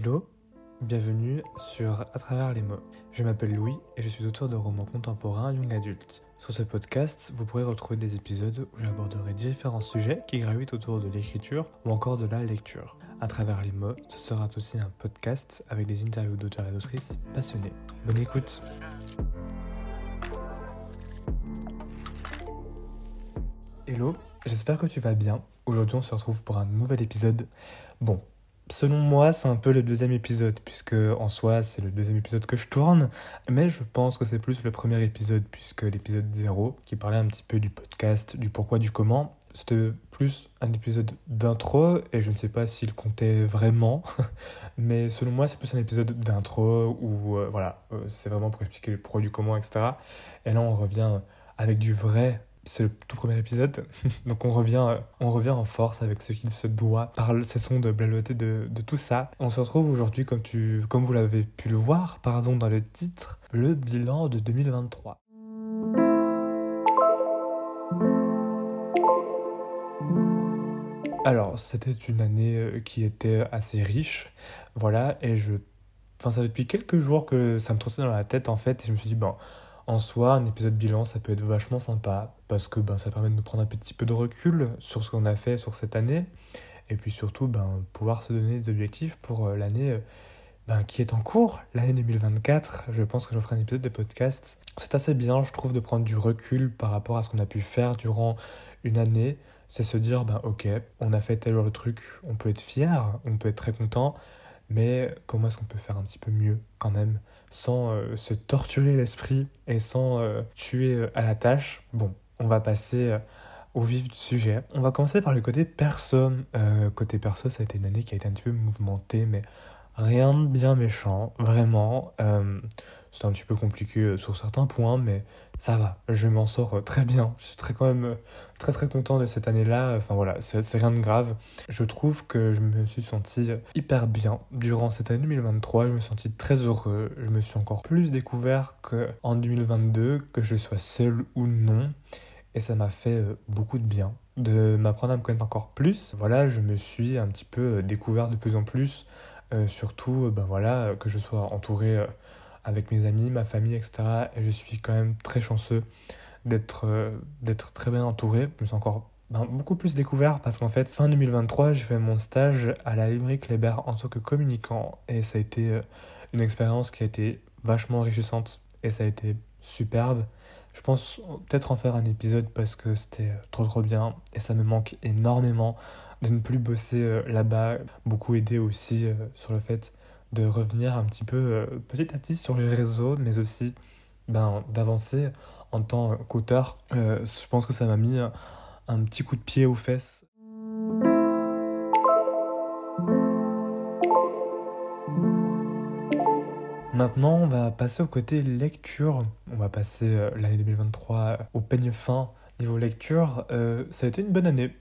Hello, bienvenue sur À travers les mots. Je m'appelle Louis et je suis auteur de romans contemporains young adultes. Sur ce podcast, vous pourrez retrouver des épisodes où j'aborderai différents sujets qui gravitent autour de l'écriture ou encore de la lecture. À travers les mots, ce sera aussi un podcast avec des interviews d'auteurs et d'autrices passionnés. Bonne écoute Hello, j'espère que tu vas bien. Aujourd'hui on se retrouve pour un nouvel épisode. Bon, selon moi c'est un peu le deuxième épisode, puisque en soi c'est le deuxième épisode que je tourne, mais je pense que c'est plus le premier épisode, puisque l'épisode 0, qui parlait un petit peu du podcast, du pourquoi, du comment, c'était plus un épisode d'intro, et je ne sais pas s'il comptait vraiment, mais selon moi c'est plus un épisode d'intro, où euh, voilà, euh, c'est vraiment pour expliquer le pourquoi, du comment, etc. Et là on revient avec du vrai c'est le tout premier épisode, donc on revient, on revient en force avec ce qu'il se doit par cette son de blablater de, de, tout ça. On se retrouve aujourd'hui, comme, tu, comme vous l'avez pu le voir, pardon, dans le titre, le bilan de 2023. Alors, c'était une année euh, qui était assez riche, voilà, et je... Enfin, ça fait depuis quelques jours que ça me trottait dans la tête, en fait, et je me suis dit, bon, en soi, un épisode bilan, ça peut être vachement sympa parce que ben, ça permet de nous prendre un petit peu de recul sur ce qu'on a fait sur cette année et puis surtout ben, pouvoir se donner des objectifs pour euh, l'année euh, ben, qui est en cours, l'année 2024. Je pense que je ferai un épisode de podcast. C'est assez bien, je trouve, de prendre du recul par rapport à ce qu'on a pu faire durant une année. C'est se dire, ben, ok, on a fait tel genre de truc, on peut être fier, on peut être très content, mais comment est-ce qu'on peut faire un petit peu mieux quand même sans euh, se torturer l'esprit et sans euh, tuer euh, à la tâche? Bon, on va passer au vif du sujet. On va commencer par le côté perso. côté perso, ça a été une année qui a été un petit peu mouvementée, mais rien de bien méchant, vraiment. C'était un petit peu compliqué sur certains points, mais ça va, je m'en sors très bien. Je suis très quand même très très content de cette année-là. Enfin voilà, c'est rien de grave. Je trouve que je me suis senti hyper bien durant cette année 2023. Je me suis senti très heureux. Je me suis encore plus découvert qu'en 2022, que je sois seul ou non. Et ça m'a fait euh, beaucoup de bien de m'apprendre à me connaître encore plus. Voilà, je me suis un petit peu euh, découvert de plus en plus. Euh, surtout, ben voilà, que je sois entouré avec mes amis, ma famille, etc. Et je suis quand même très chanceux d'être euh, d'être très bien entouré. Je me suis encore ben, beaucoup plus découvert parce qu'en fait, fin 2023, j'ai fait mon stage à la librairie Kléber en tant que communicant et ça a été euh, une expérience qui a été vachement enrichissante et ça a été superbe. Je pense peut-être en faire un épisode parce que c'était euh, trop trop bien et ça me manque énormément de ne plus bosser là-bas. Beaucoup aidé aussi sur le fait de revenir un petit peu euh, petit à petit sur les réseaux, mais aussi ben, d'avancer en tant qu'auteur. Euh, je pense que ça m'a mis un, petit coup de pied aux fesses. Maintenant, on va passer au côté lecture. On va passer euh, l'année 2023 au peigne fin. Niveau lecture, ça a été une bonne année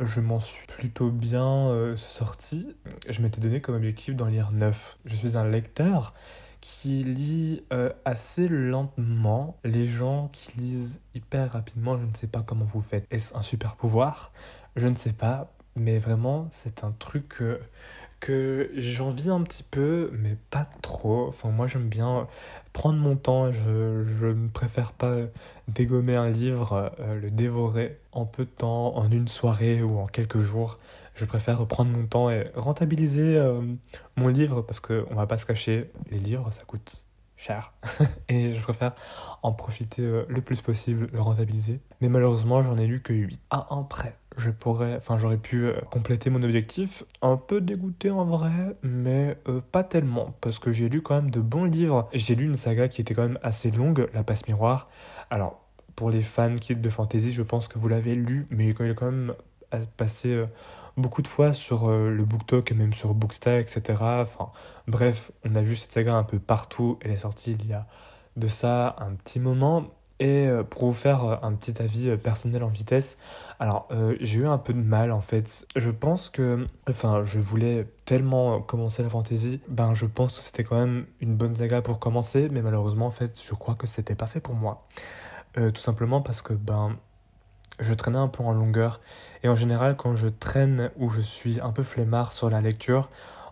je m'en suis plutôt bien euh, sorti. Je m'étais donné comme objectif d'en lire 9. Je suis un lecteur qui lit euh, assez lentement. Les gens qui lisent hyper rapidement, je ne sais pas comment vous faites. Est-ce un super pouvoir? Je ne sais pas. Mais vraiment, c'est un truc que, que j'envie un petit peu, mais pas trop. Enfin, moi, j'aime bien prendre mon temps. Je, je ne préfère pas dégommer un livre, euh, le dévorer en peu de temps, en une soirée ou en quelques jours. Je préfère prendre mon temps et rentabiliser euh, mon livre parce qu'on va pas se cacher, les livres ça coûte cher et je préfère en profiter euh, le plus possible, le rentabiliser. Mais malheureusement, j'en ai lu que 8 à un prêt je pourrais, enfin j'aurais pu euh, compléter mon objectif. Un peu dégoûté en vrai, mais euh, pas tellement, parce que j'ai lu quand même de bons livres. J'ai lu une saga qui était quand même assez longue, La Passe Miroir. Alors, pour les fans qui de fantasy, je pense que vous l'avez lu, mais il est quand même passé euh, beaucoup de fois sur le BookTok et même sur Bookstack, etc. Enfin, bref, on a vu cette saga un peu partout. Elle est sortie il y a de ça un petit moment. Et euh, pour vous faire euh, un petit avis euh, personnel en vitesse, alors j'ai eu un peu de mal en fait. Je pense que, enfin, je voulais tellement commencer la fantasy, ben je pense que c'était quand même une bonne saga pour commencer, mais malheureusement en fait, je crois que c'était pas fait pour moi. tout simplement parce que ben je traînais un peu en longueur et en général quand je traîne ou je suis un peu flemmard sur la lecture,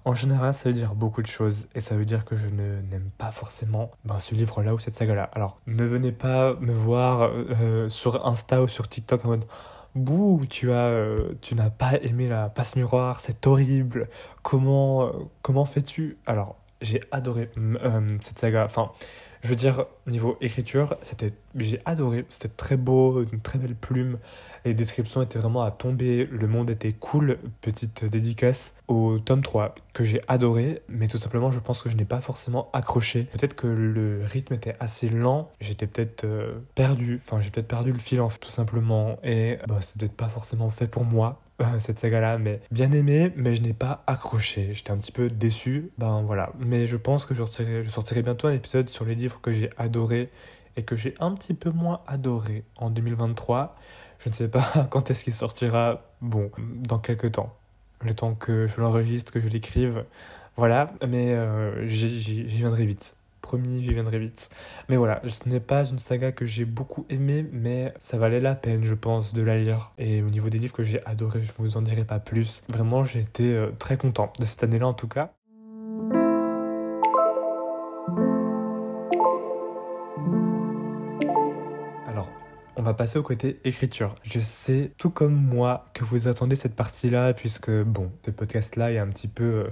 En général, ça veut dire beaucoup de choses et ça veut dire que je n'aime pas forcément ben, ce livre-là ou cette saga-là. Alors, ne venez pas me voir euh, sur Insta ou sur TikTok en mode Bouh, tu as, euh, tu n'as pas aimé la passe miroir, c'est horrible. Comment, euh, comment fais-tu? Alors, j'ai adoré cette saga. Enfin, je veux dire, niveau écriture, c'était, j'ai adoré. C'était très beau, une très belle plume. Les descriptions étaient vraiment à tomber. Le monde était cool. Petite dédicace au tome 3 que j'ai adoré. Mais tout simplement, je pense que je n'ai pas forcément accroché. Peut-être que le rythme était assez lent. J'étais peut-être euh, perdu. Enfin, j'ai peut-être perdu le fil, en fait, tout simplement. Et bah, c'est peut-être pas forcément fait pour moi. cette saga-là, mais bien aimé, mais je n'ai pas accroché. J'étais un petit peu déçu, ben voilà. Mais je pense que je sortirai, bientôt un épisode sur les livres que j'ai adorés et que j'ai un petit peu moins adoré en 2023. Je ne sais pas quand est-ce qu'il sortira, bon, dans quelques temps. Le temps que je l'enregistre, que je l'écrive, voilà, mais euh, j'y viendrai vite promis, j'y viendrai vite. Mais voilà, ce n'est pas une saga que j'ai beaucoup aimée, mais ça valait la peine, je pense, de la lire. Et au niveau des livres que j'ai adoré, je vous en dirai pas plus. Vraiment, j'ai été euh, très content de cette année-là en tout cas. Alors, on va passer au côté écriture. Je sais, tout comme moi, que vous attendez cette partie-là, puisque, bon, ce podcast-là est un petit peu euh,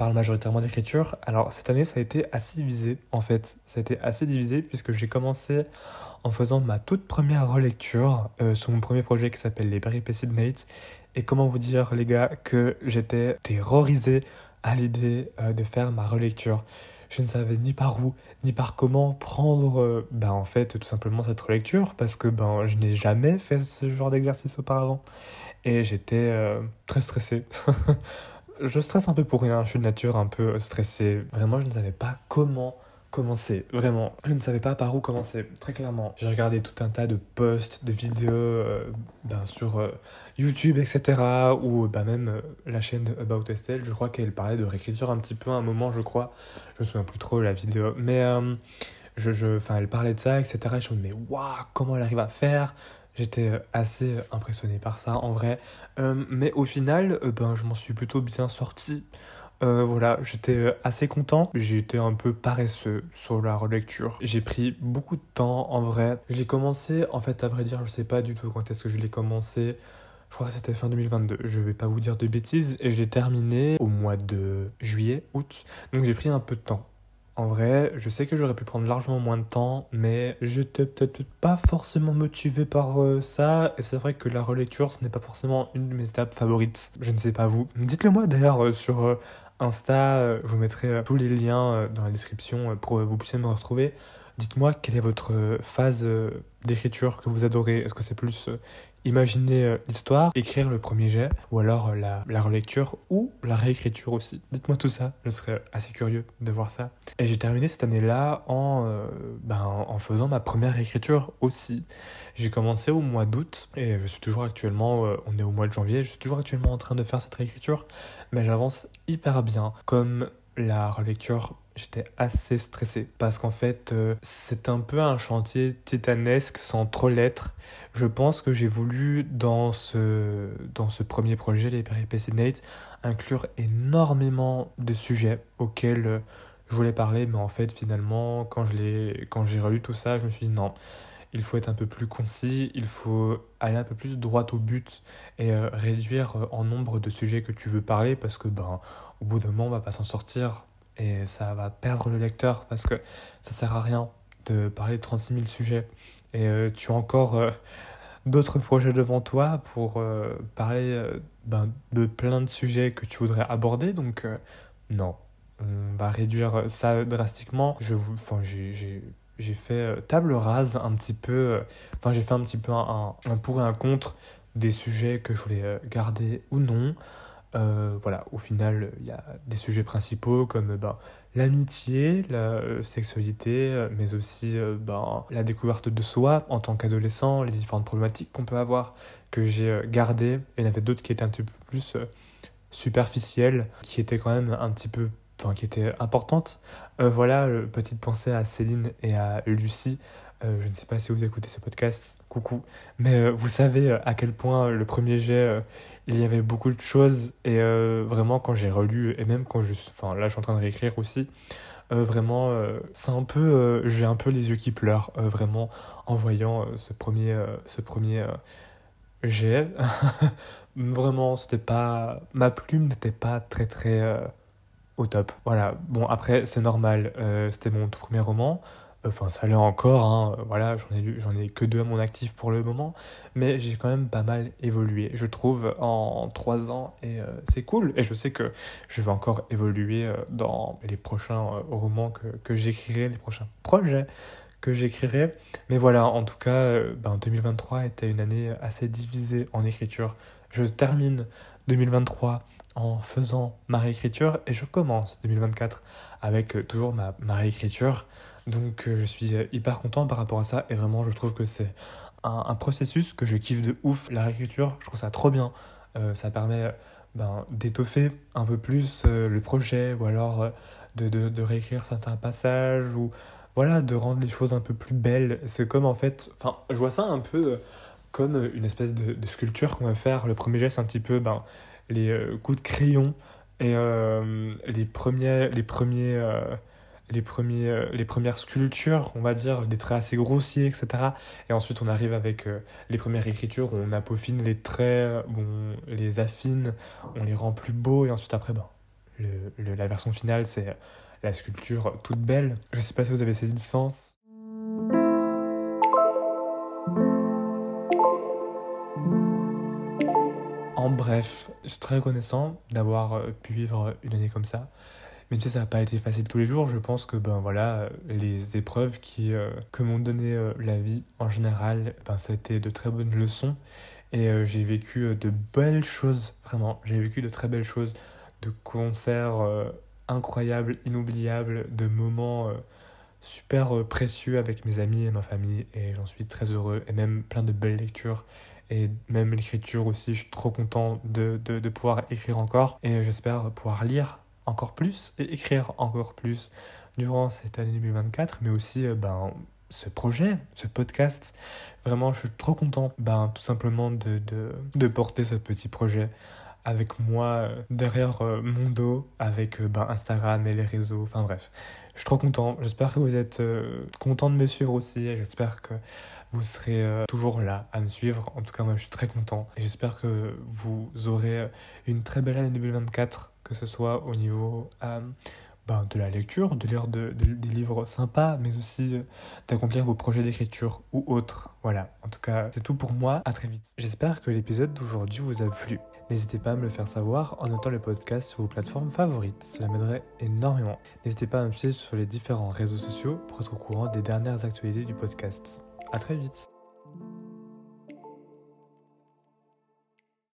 parle majoritairement d'écriture. Alors cette année, ça a été assez divisé en fait. Ça a été assez divisé puisque j'ai commencé en faisant ma toute première relecture euh, sur mon premier projet qui s'appelle Les péripéties de Nate. Et comment vous dire, les gars, que j'étais terrorisé à l'idée euh, de faire ma relecture. Je ne savais ni par où, ni par comment prendre, euh, ben, en fait, tout simplement cette relecture, parce que ben, je n'ai jamais fait ce genre d'exercice auparavant. Et j'étais très stressé. je stresse un peu pour rien, je suis de nature un peu stressé. Vraiment, je ne savais pas comment commencer, vraiment. Je ne savais pas par où commencer, très clairement. J'ai regardé tout un tas de posts, de vidéos euh, ben, sur euh, YouTube, etc. Ou ben, même euh, la chaîne About Estelle, je crois qu'elle parlait de réécriture un petit peu à un moment, je crois. Je me souviens plus trop la vidéo. Mais je, elle parlait de ça, etc. je me dit, mais waouh, comment elle arrive à faire? J'étais euh, assez euh, impressionné par ça en vrai. Euh, mais au final, ben, je m'en suis plutôt bien sorti. voilà, j'étais assez content. Été un peu paresseux sur la relecture. J'ai pris beaucoup de temps en vrai. J'ai commencé, en fait, à vrai dire, je sais pas du tout quand est-ce que je l'ai commencé. Je crois que c'était fin 2022. Je vais pas vous dire de bêtises. Et je l'ai terminé au mois de juillet, août. Donc j'ai pris un peu de temps. En vrai, je sais que j'aurais pu prendre largement moins de temps, mais j'étais peut-être pas forcément motivé par euh, ça. Et c'est vrai que la relecture, ce n'est pas forcément une de mes étapes favorites. Je ne sais pas vous. Dites-le moi d'ailleurs euh, sur euh, Insta. je vous mettrai tous les liens dans la description pour que vous puissiez me retrouver. Dites-moi quelle est votre phase d'écriture que vous adorez. Est-ce que c'est plus imaginer euh, l'histoire, écrire le premier jet, ou alors euh, la, relecture, ou la réécriture aussi. Dites-moi tout ça, je serais assez curieux de voir ça. Et j'ai terminé cette année-là en, euh, ben, en faisant ma première réécriture aussi. J'ai commencé au mois d'août, et je suis toujours actuellement, on est au mois de janvier, je suis toujours actuellement en train de faire cette réécriture, mais j'avance hyper bien. Comme la relecture j'étais assez stressé parce qu'en fait c'est un peu un chantier titanesque sans trop l'être. Je pense que j'ai voulu, dans ce, dans ce premier projet, les péripéties Nate, inclure énormément de sujets auxquels euh, je voulais parler, mais en fait, finalement, quand j'ai relu tout ça, je me suis dit non, il faut être un peu plus concis, il faut aller un peu plus droit au but et euh, réduire euh, en nombre de sujets que tu veux parler parce que, ben, au bout d'un moment, on va pas s'en sortir et ça va perdre le lecteur parce que ça sert à rien de parler de 36 000 sujets et euh, tu as encore euh, d'autres projets devant toi pour euh, parler ben, de plein de sujets que tu voudrais aborder. Donc, non, on va réduire ça drastiquement. Je vous, enfin, j'ai, j'ai fait table rase un petit peu. Enfin, j'ai fait un petit peu un, un, pour et un contre des sujets que je voulais garder ou non. Euh, voilà, au final, il y a des sujets principaux comme ben, l'amitié, la euh, sexualité, euh, mais aussi ben, la découverte de soi en tant qu'adolescent, les différentes problématiques qu'on peut avoir, que j'ai gardées. Il y en avait d'autres qui étaient un petit peu plus superficielles, qui étaient quand même un petit peu, enfin, qui étaient importantes. voilà, petite pensée à Céline et à Lucie. je ne sais pas si vous écoutez ce podcast, coucou. Mais vous savez à quel point le premier jet il y avait beaucoup de choses et euh, vraiment quand j'ai relu et même quand je enfin là je suis en train de réécrire aussi euh, vraiment c'est un peu j'ai un peu les yeux qui pleurent vraiment en voyant ce premier ce premier jet. Vraiment c'était pas ma plume n'était pas très très au top. Voilà. Bon après c'est normal c'était mon tout premier roman Enfin, ça l'est encore, hein. voilà, j'en ai, j'en que deux à mon actif pour le moment, mais j'ai quand même pas mal évolué, je trouve, en trois ans, et euh, c'est cool. Et je sais que je vais encore évoluer euh, dans les prochains euh, romans que, que j'écrirai, les prochains projets que j'écrirai. Mais voilà, en tout cas, ben, 2023 était une année assez divisée en écriture. Je termine 2023 en faisant ma réécriture et je commence 2024 avec toujours ma réécriture. Donc euh, je suis euh, hyper content par rapport à ça et vraiment je trouve que c'est un, processus que je kiffe de ouf. La réécriture, je trouve ça trop bien. Euh, ça permet ben, d'étoffer un peu plus le projet ou alors de, de, réécrire certains passages ou voilà, de rendre les choses un peu plus belles. C'est comme en fait, enfin je vois ça un peu comme une espèce de, de sculpture qu'on va faire. Le premier geste, un petit peu ben, les coups de crayon et les premiers, les premiers euh, les premières sculptures, on va dire, des traits assez grossiers, etc. Et ensuite, on arrive avec euh, les premières écritures où on apeaufine les traits, on les affine, on les rend plus beaux, et ensuite, après, ben, la version finale, c'est la sculpture toute belle. Je sais pas si vous avez saisi le sens. En bref, je suis très reconnaissant d'avoir euh, pu vivre une année comme ça. Même si ça n'a pas été facile tous les jours, je pense que ben voilà, les épreuves qui, euh, que m'ont donné euh, la vie en général, ben, ça a été de très bonnes leçons. Et euh, j'ai vécu de belles choses, vraiment. J'ai vécu de très belles choses, de concerts incroyables, inoubliables, de moments super précieux avec mes amis et ma famille. Et j'en suis très heureux. Et même plein de belles lectures et même l'écriture aussi, je suis trop content de, de pouvoir écrire encore et j'espère pouvoir lire encore plus et écrire encore plus durant cette année 2024, mais aussi euh, ben, ce projet, ce podcast. Vraiment, je suis trop content ben, tout simplement de, de, porter ce petit projet avec moi euh, derrière euh, mon dos, avec ben, Instagram et les réseaux, enfin bref. Je suis trop content. J'espère que vous êtes content de me suivre aussi. J'espère que vous serez toujours là à me suivre. En tout cas, moi, je suis très content. J'espère que vous aurez une très belle année 2024 que ce soit au niveau euh, ben, de la lecture, de lire de, des livres sympas, mais aussi euh, d'accomplir vos projets d'écriture ou autres. Voilà, en tout cas, c'est tout pour moi. À très vite. J'espère que l'épisode d'aujourd'hui vous a plu. N'hésitez pas à me le faire savoir en notant le podcast sur vos plateformes favorites. Cela m'aiderait énormément. N'hésitez pas à me suivre sur les différents réseaux sociaux pour être au courant des dernières actualités du podcast. À très vite.